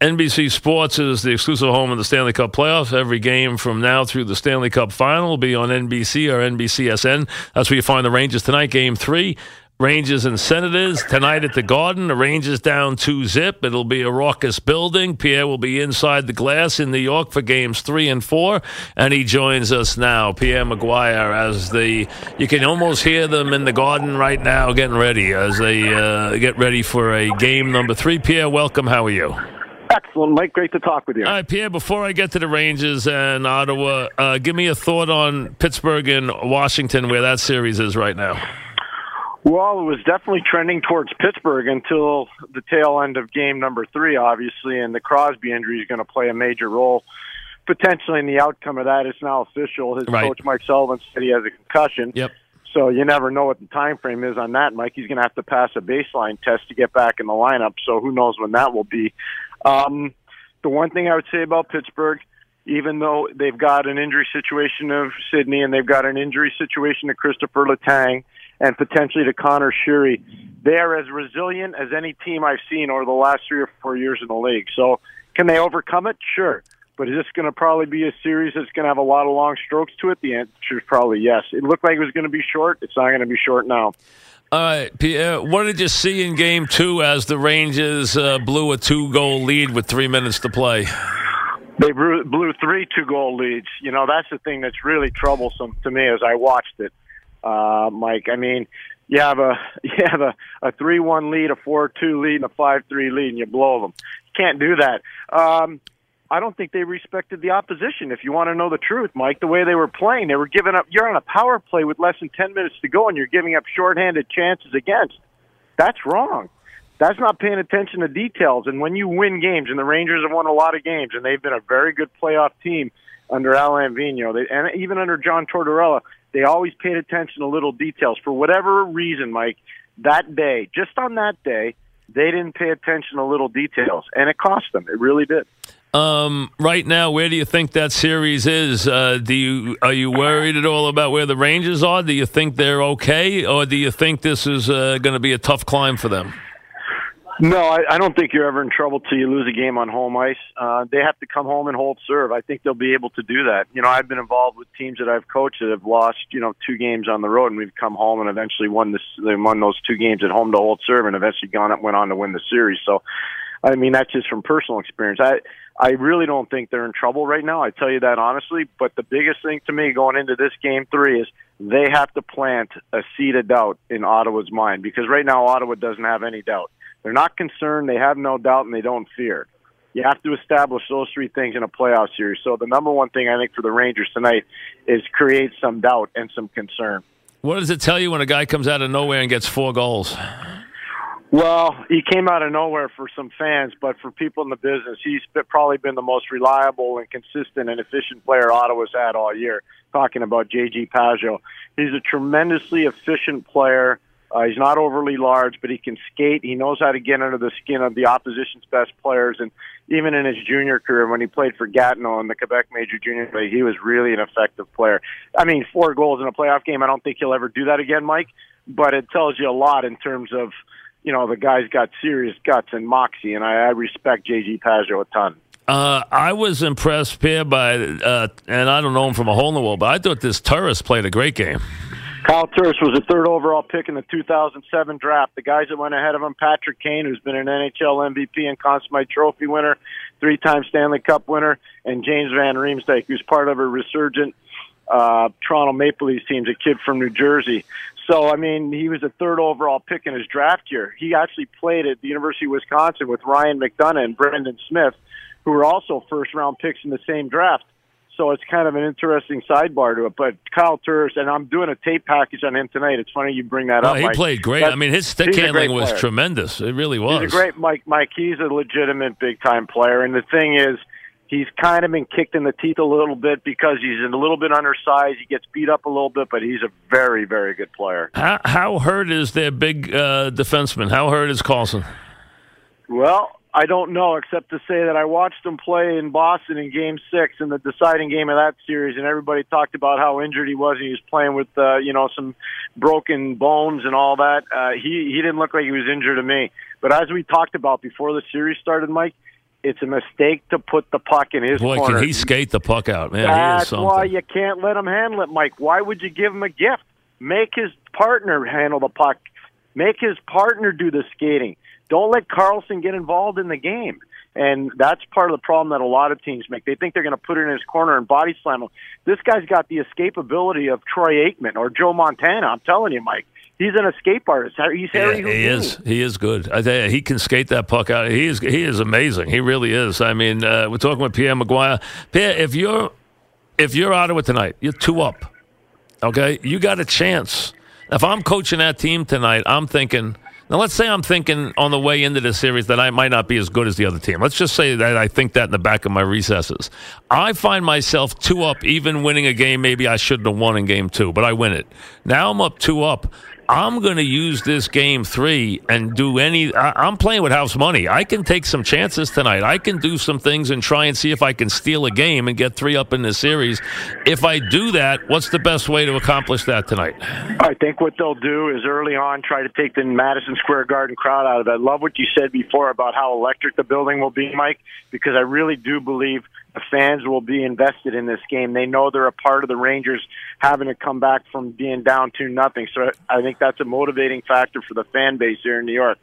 NBC Sports is the exclusive home of the Stanley Cup playoffs. Every game from now through the Stanley Cup final will be on NBC or NBCSN. That's where you find the Rangers tonight, game three. Rangers and Senators tonight at the Garden. The Rangers down two zip. It'll be a raucous building. Pierre will be inside the glass in New York for games three and four, and he joins us now. Pierre McGuire, as the you can almost hear them in the Garden right now, getting ready as they uh, get ready for a game number three. Pierre, welcome. How are you? Excellent, Mike. Great to talk with you. All right, Pierre, before I get to the Rangers and Ottawa, uh, give me a thought on Pittsburgh and Washington, where that series is right now. Well, it was definitely trending towards Pittsburgh until the tail end of game number three, obviously, and the Crosby injury is going to play a major role potentially in the outcome of that. It's now official. His right. coach, Mike Sullivan, said he has a concussion. Yep. So you never know what the time frame is on that, Mike. He's going to have to pass a baseline test to get back in the lineup. So who knows when that will be. Um, the one thing I would say about Pittsburgh, even though they've got an injury situation of Sidney and they've got an injury situation to Christopher Letang and potentially to Connor Sheary, they are as resilient as any team I've seen over the last three or four years in the league. So can they overcome it? Sure. But is this going to probably be a series that's going to have a lot of long strokes to it? The answer is probably yes. It looked like it was going to be short. It's not going to be short now. All right, Pierre, what did you see in game two as the Rangers uh, blew a two goal lead with three minutes to play? They blew, blew three two goal leads. You know, that's the thing that's really troublesome to me as I watched it, uh, Mike. I mean, you have a you have a, a three one lead, a four two lead, and a five three lead, and you blow them. You can't do that. Um, I don't think they respected the opposition. If you want to know the truth, Mike, the way they were playing, they were giving up. You're on a power play with less than ten minutes to go, and you're giving up shorthanded chances against. That's wrong. That's not paying attention to details. And when you win games, and the Rangers have won a lot of games, and they've been a very good playoff team under Vigneault, they, and even under John Tortorella, they always paid attention to little details. For whatever reason, Mike, that day, just on that day, they didn't pay attention to little details, and it cost them. It really did. Um, right now, where do you think that series is? Uh, do you are you worried at all about where the Rangers are? Do you think they're okay, or do you think this is uh, going to be a tough climb for them? No, I, I don't think you're ever in trouble till you lose a game on home ice. Uh, they have to come home and hold serve. I think they'll be able to do that. You know, I've been involved with teams that I've coached that have lost, you know, two games on the road, and we've come home and eventually won this. They won those two games at home to hold serve, and eventually gone up, went on to win the series. So, I mean, that's just from personal experience. I I really don't think they're in trouble right now. I tell you that honestly. But the biggest thing to me going into this game three is they have to plant a seed of doubt in Ottawa's mind because right now Ottawa doesn't have any doubt. They're not concerned, they have no doubt, and they don't fear. You have to establish those three things in a playoff series. So the number one thing I think for the Rangers tonight is create some doubt and some concern. What does it tell you when a guy comes out of nowhere and gets four goals? Well, he came out of nowhere for some fans, but for people in the business, he's probably been the most reliable and consistent and efficient player Ottawa's had all year. Talking about JG Pageau, he's a tremendously efficient player. Uh, he's not overly large, but he can skate. He knows how to get under the skin of the opposition's best players. And even in his junior career, when he played for Gatineau in the Quebec Major Junior League, he was really an effective player. I mean, four goals in a playoff game. I don't think he'll ever do that again, Mike. But it tells you a lot in terms of, you know, the guy's got serious guts and moxie, and I, I respect JG Pageau a ton. Uh, I was impressed, Pierre, by, uh, and I don't know him from a hole in the wall, but I thought this Turris played a great game. Kyle Turris was a third overall pick in the 2007 draft. The guys that went ahead of him, Patrick Kane, who's been an NHL MVP and Conn Smythe Trophy winner, three-time Stanley Cup winner, and James Van Riemsdyk, who's part of a resurgent uh, Toronto Maple Leafs team, a kid from New Jersey. So, I mean, he was a third overall pick in his draft year. He actually played at the University of Wisconsin with Ryan McDonagh and Brendan Smith, who were also first-round picks in the same draft. So it's kind of an interesting sidebar to it. But Kyle Turris, and I'm doing a tape package on him tonight. It's funny you bring that oh, up. He Mike. played great. That's, I mean, his stick handling was tremendous. It really was. He's a great Mike. Mike, he's a legitimate big time player. And the thing is, he's kind of been kicked in the teeth a little bit because he's a little bit undersized. He gets beat up a little bit, but he's a very, very good player. How, how hurt is their big uh, defenseman? How hurt is Karlsson? Well, I don't know, except to say that I watched him play in Boston in Game Six in the deciding game of that series, and everybody talked about how injured he was. And he was playing with, uh, you know, some broken bones and all that. Uh, he he didn't look like he was injured to me. But as we talked about before the series started, Mike, It's a mistake to put the puck in his Boy, corner. can he skate the puck out, man? That's why you can't let him handle it, Mike. Why would you give him a gift? Make his partner handle the puck. Make his partner do the skating. Don't let Karlsson get involved in the game. And that's part of the problem that a lot of teams make. They think they're going to put it in his corner and body slam him. This guy's got the escapability of Troy Aikman or Joe Montana. I'm telling you, Mike. He's an escape artist. He's Yeah, he is. He is good. I tell you, he can skate that puck out. He is. He is amazing. He really is. I mean, uh, we're talking with Pierre McGuire. Pierre, if you're if you're Ottawa tonight, you're two up. Okay, you got a chance. If I'm coaching that team tonight, I'm thinking. Now, let's say I'm thinking on the way into the series that I might not be as good as the other team. Let's just say that I think that in the back of my recesses. I find myself two up, even winning a game maybe I shouldn't have won in game two, but I win it. Now I'm up two up. I'm going to use this game three and do any. I, I'm playing with house money. I can take some chances tonight. I can do some things and try and see if I can steal a game and get three up in the series. If I do that, what's the best way to accomplish that tonight? I think what they'll do is early on try to take the Madison Square Garden crowd out of it. I love what you said before about how electric the building will be, Mike, because I really do believe the fans will be invested in this game. They know they're a part of the Rangers having to come back from being down to nothing. So I think that's a motivating factor for the fan base here in New York.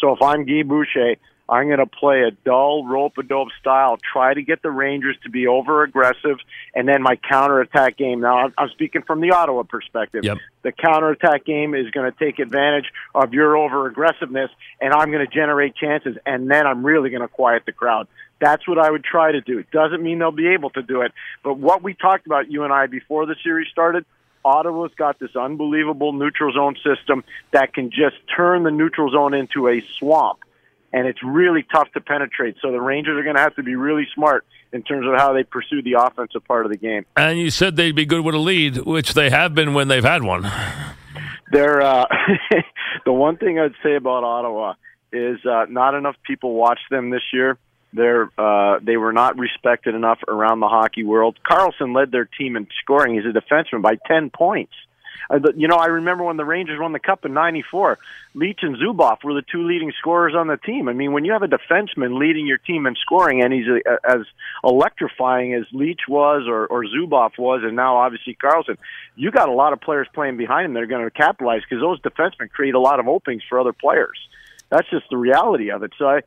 So if I'm Guy Boucher, I'm going to play a dull rope a dope style, try to get the Rangers to be over aggressive, and then my counterattack game. Now, I'm- I'm speaking from the Ottawa perspective. Yep. The counterattack game is going to take advantage of your over aggressiveness, and I'm going to generate chances, and then I'm really going to quiet the crowd. That's what I would try to do. It doesn't mean they'll be able to do it, but what we talked about, you and I, before the series started, Ottawa's got this unbelievable neutral zone system that can just turn the neutral zone into a swamp and it's really tough to penetrate. So the Rangers are going to have to be really smart in terms of how they pursue the offensive part of the game. And you said they'd be good with a lead, which they have been when they've had one. They're uh, the one thing I'd say about Ottawa is uh, not enough people watch them this year. They're uh, they were not respected enough around the hockey world. Karlsson led their team in scoring. He's a defenseman by ten points. Uh, you know, I remember when the Rangers won the Cup in '94. Leetch and Zubov were the two leading scorers on the team. I mean, when you have a defenseman leading your team in scoring, and he's uh, as electrifying as Leetch was or, or Zubov was, and now obviously Karlsson, you got a lot of players playing behind him that are going to capitalize because those defensemen create a lot of openings for other players. That's just the reality of it. So I,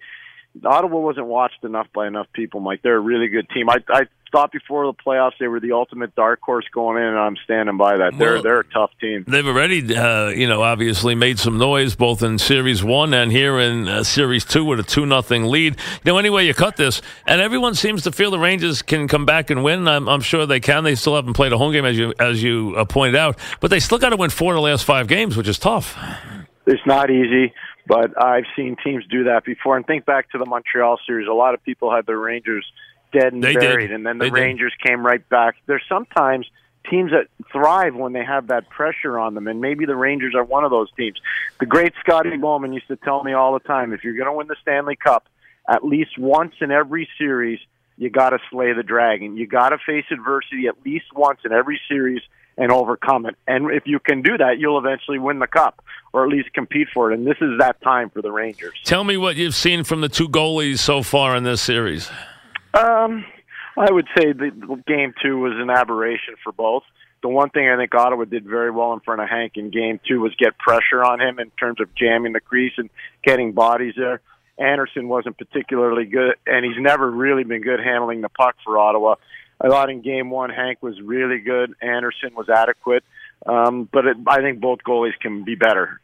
Ottawa wasn't watched enough by enough people, Mike. They're a really good team. I, I thought before the playoffs they were the ultimate dark horse going in, and I'm standing by that. They're Well- they're a tough team. They've already, uh, you know, obviously made some noise both in Series One and here in uh, Series Two with a two nothing lead. You know, anyway you cut this, and everyone seems to feel the Rangers can come back and win. I'm, I'm sure they can. They still haven't played a home game as you as you uh, pointed out, but they still got to win four of the last five games, which is tough. It's not easy, but I've seen teams do that before. And think back to the Montreal series. A lot of people had the Rangers dead and They did. buried, and then the They did. Rangers came right back. There's sometimes teams that thrive when they have that pressure on them, and maybe the Rangers are one of those teams. The great Scotty Bowman used to tell me all the time, if you're going to win the Stanley Cup, at least once in every series, you got to slay the dragon. You got to face adversity at least once in every series and overcome it. And if you can do that, you'll eventually win the cup or at least compete for it. And this is that time for the Rangers. Tell me what you've seen from the two goalies so far in this series. Um, I would say the game two was an aberration for both. The one thing I think Ottawa did very well in front of Hank in game two was get pressure on him in terms of jamming the crease and getting bodies there. Anderson wasn't particularly good, and he's never really been good handling the puck for Ottawa. I thought in game one, Hank was really good. Anderson was adequate. Um, but it, I think both goalies can be better.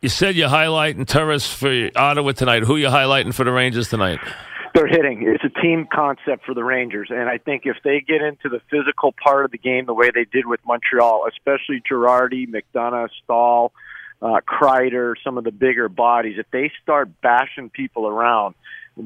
You said you're highlighting Turris for Ottawa tonight. Who are you highlighting for the Rangers tonight? they're hitting. It's a team concept for the Rangers, and I think if they get into the physical part of the game the way they did with Montreal, especially Girardi, McDonagh, Staal, uh, Kreider, some of the bigger bodies, if they start bashing people around,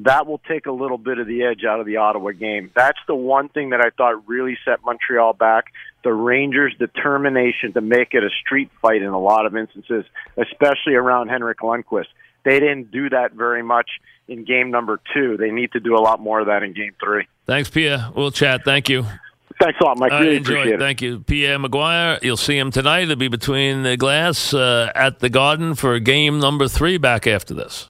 that will take a little bit of the edge out of the Ottawa game. That's the one thing that I thought really set Montreal back. The Rangers' determination to make it a street fight in a lot of instances, especially around Henrik Lundqvist. They didn't do that very much in game number two. They need to do a lot more of that in game three. Thanks, Pia. We'll chat. Thank you. Thanks a lot, Mike. Really appreciate it. Thank you. Pierre McGuire. you'll see him tonight. It'll be between the glass uh, at the Garden for game number three back after this.